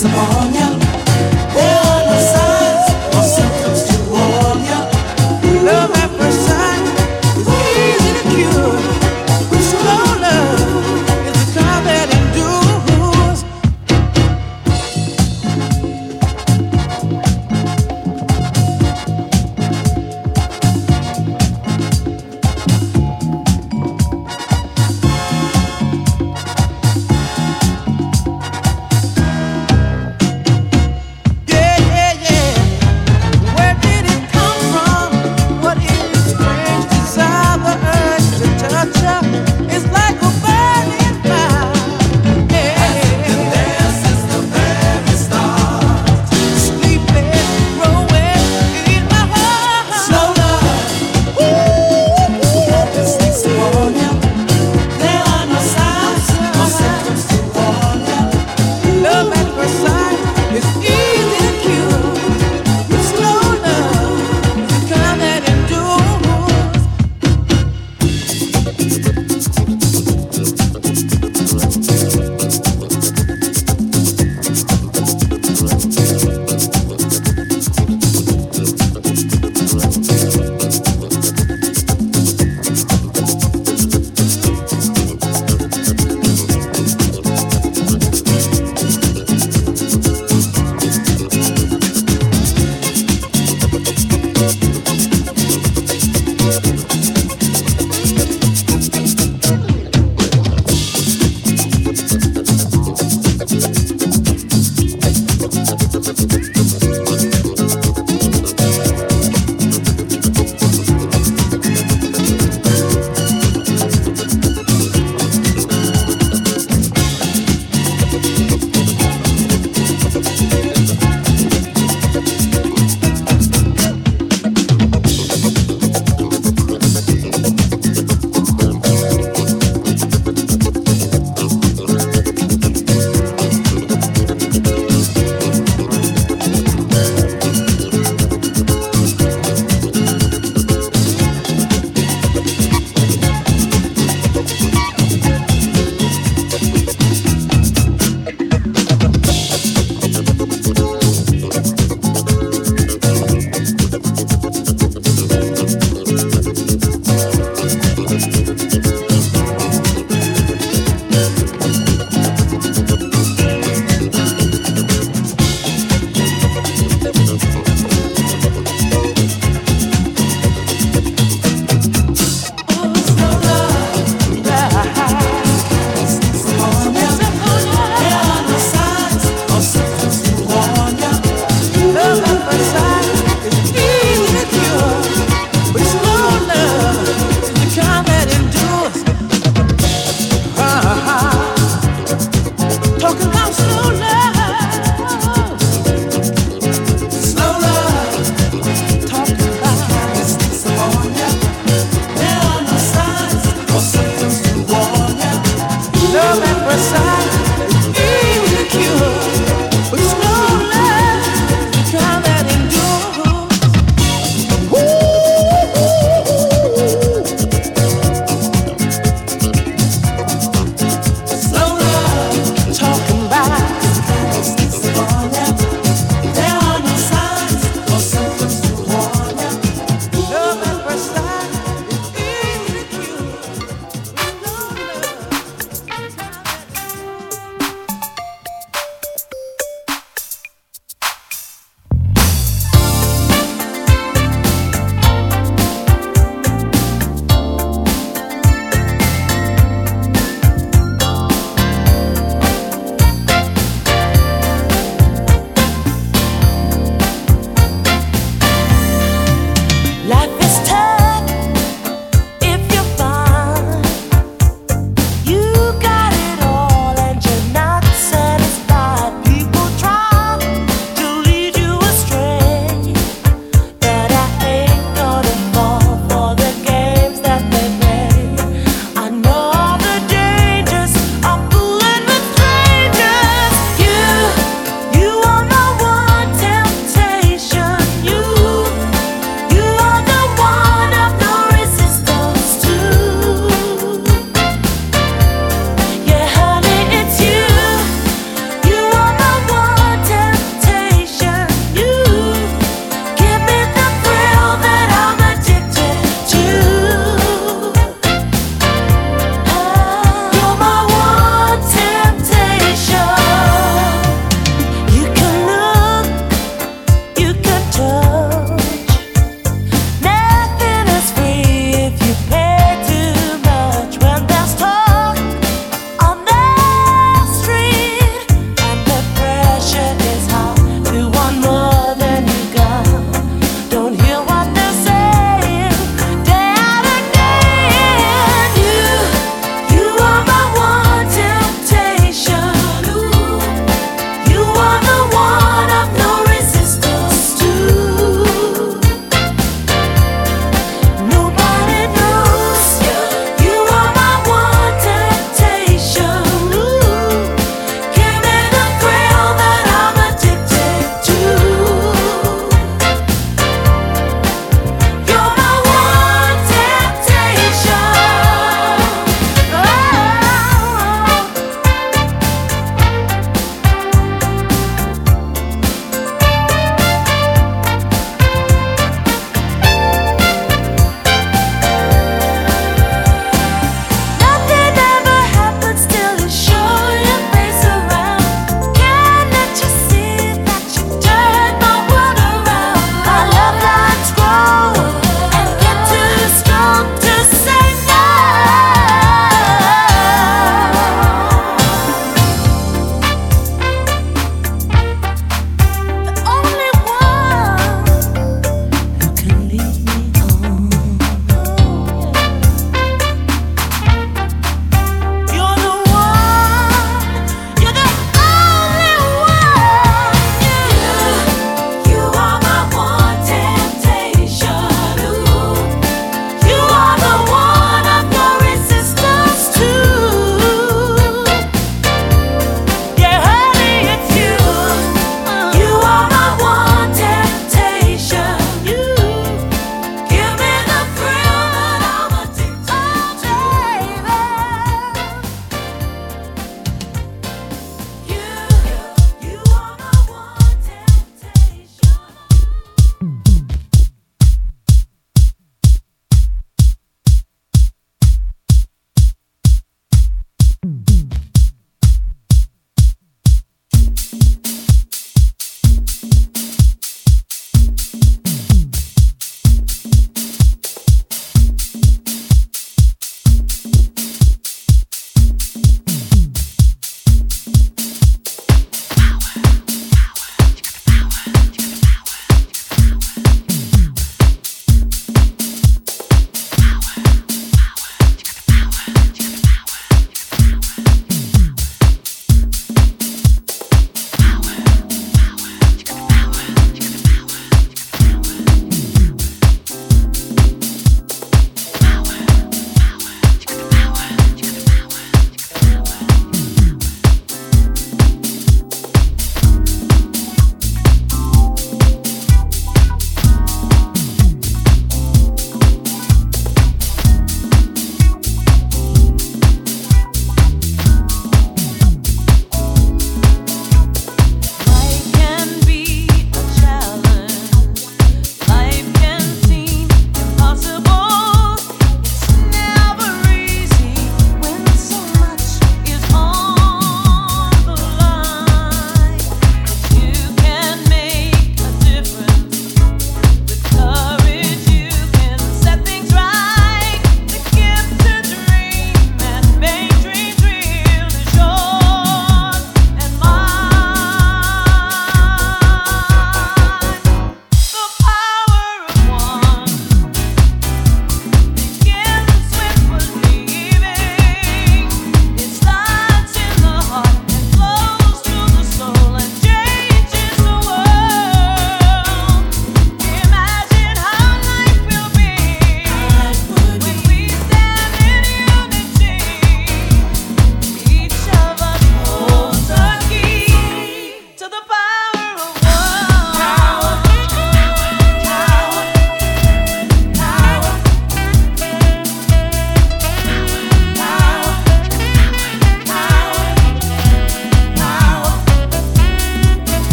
some on now.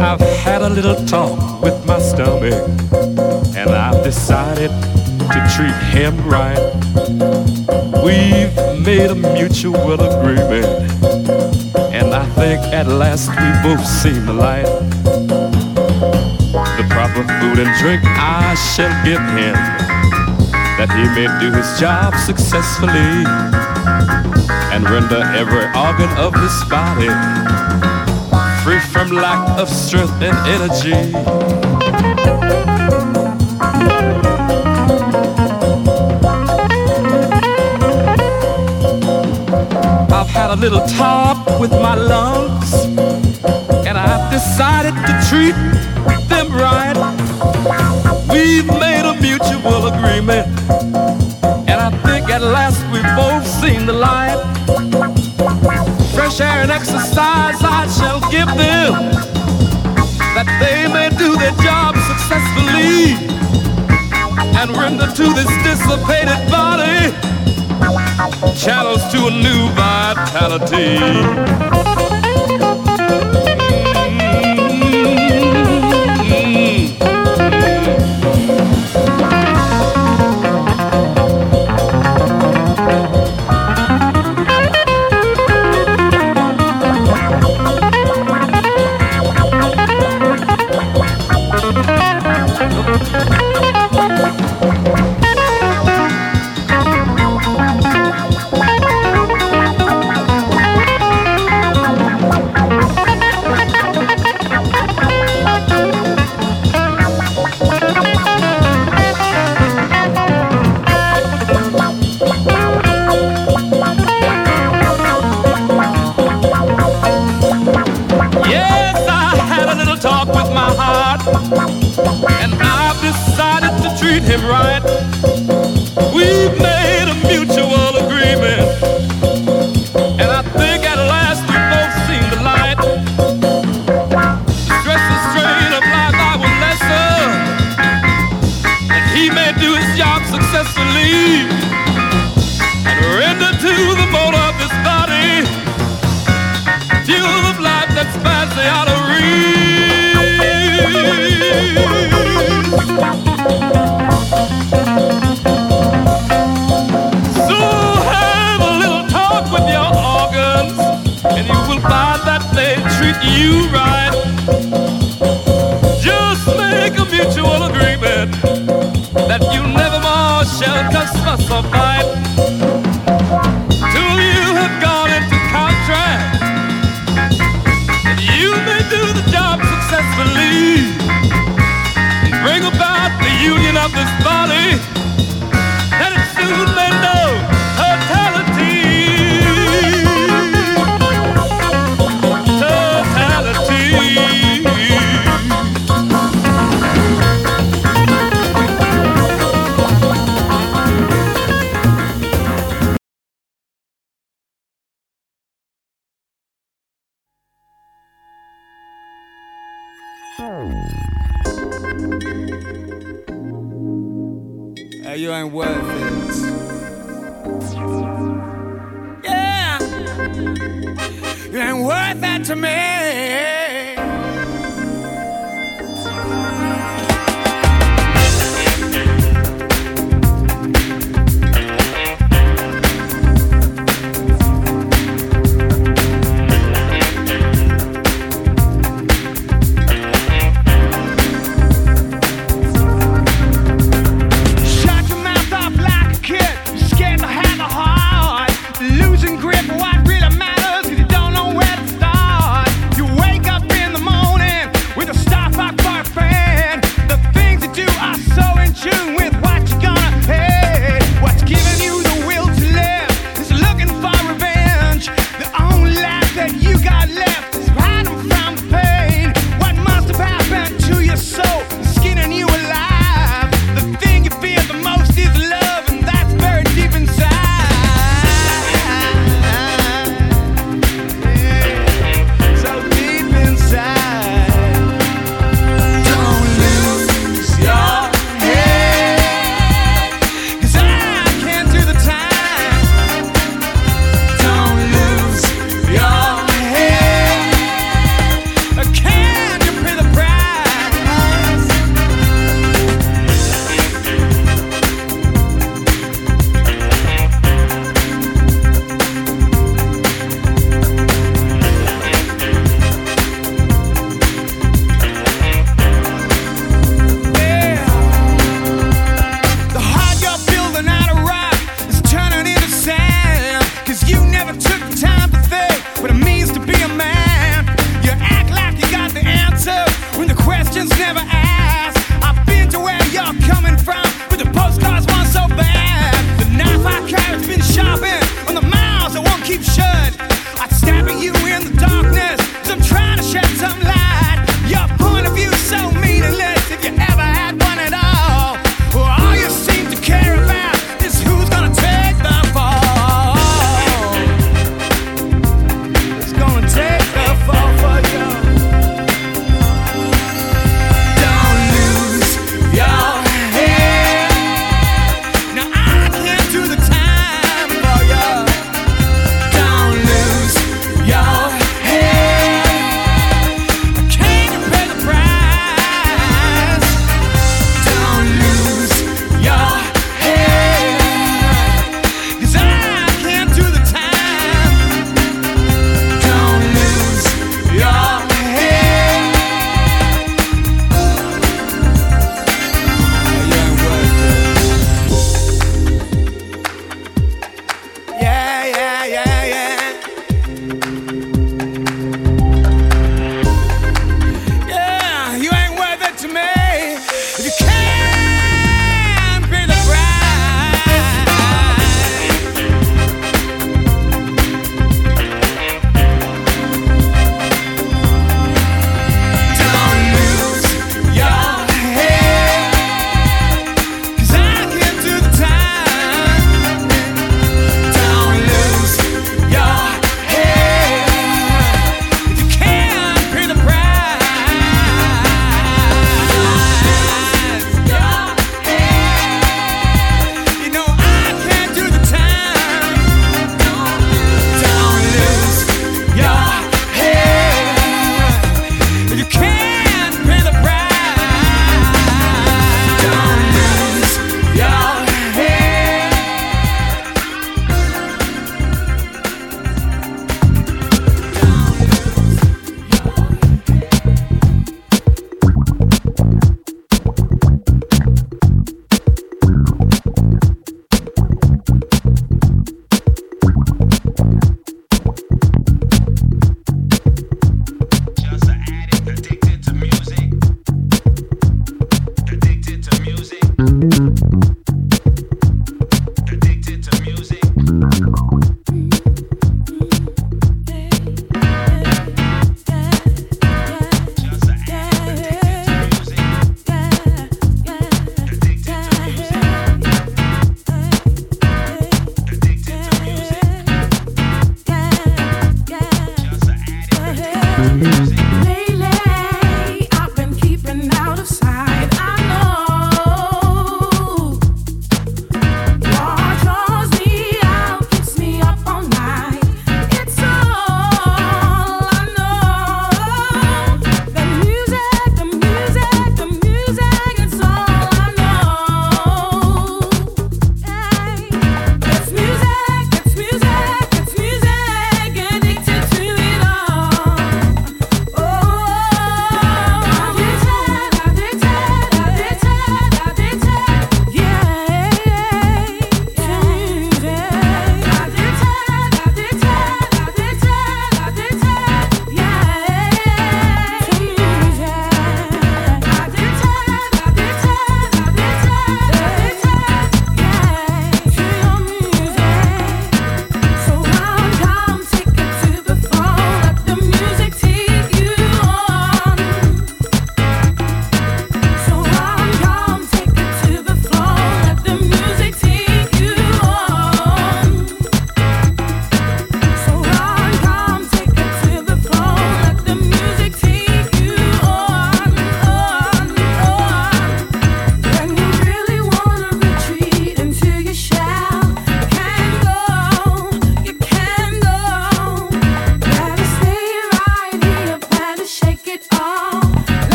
I've had a little talk with my stomach, and I've decided to treat him right. We've made a mutual agreement, and I think at last we both see the light. The proper food and drink I shall give him, that he may do his job successfully and render every organ of his body free from lack of strength and energy. I've had a little talk with my lungs, and I've decided to treat them right. We've made a mutual agreement, and I think at last we've both the light. Fresh air and exercise I shall give them, that they may do their job successfully and render to this dissipated body channels to a new vitality. Grip. What really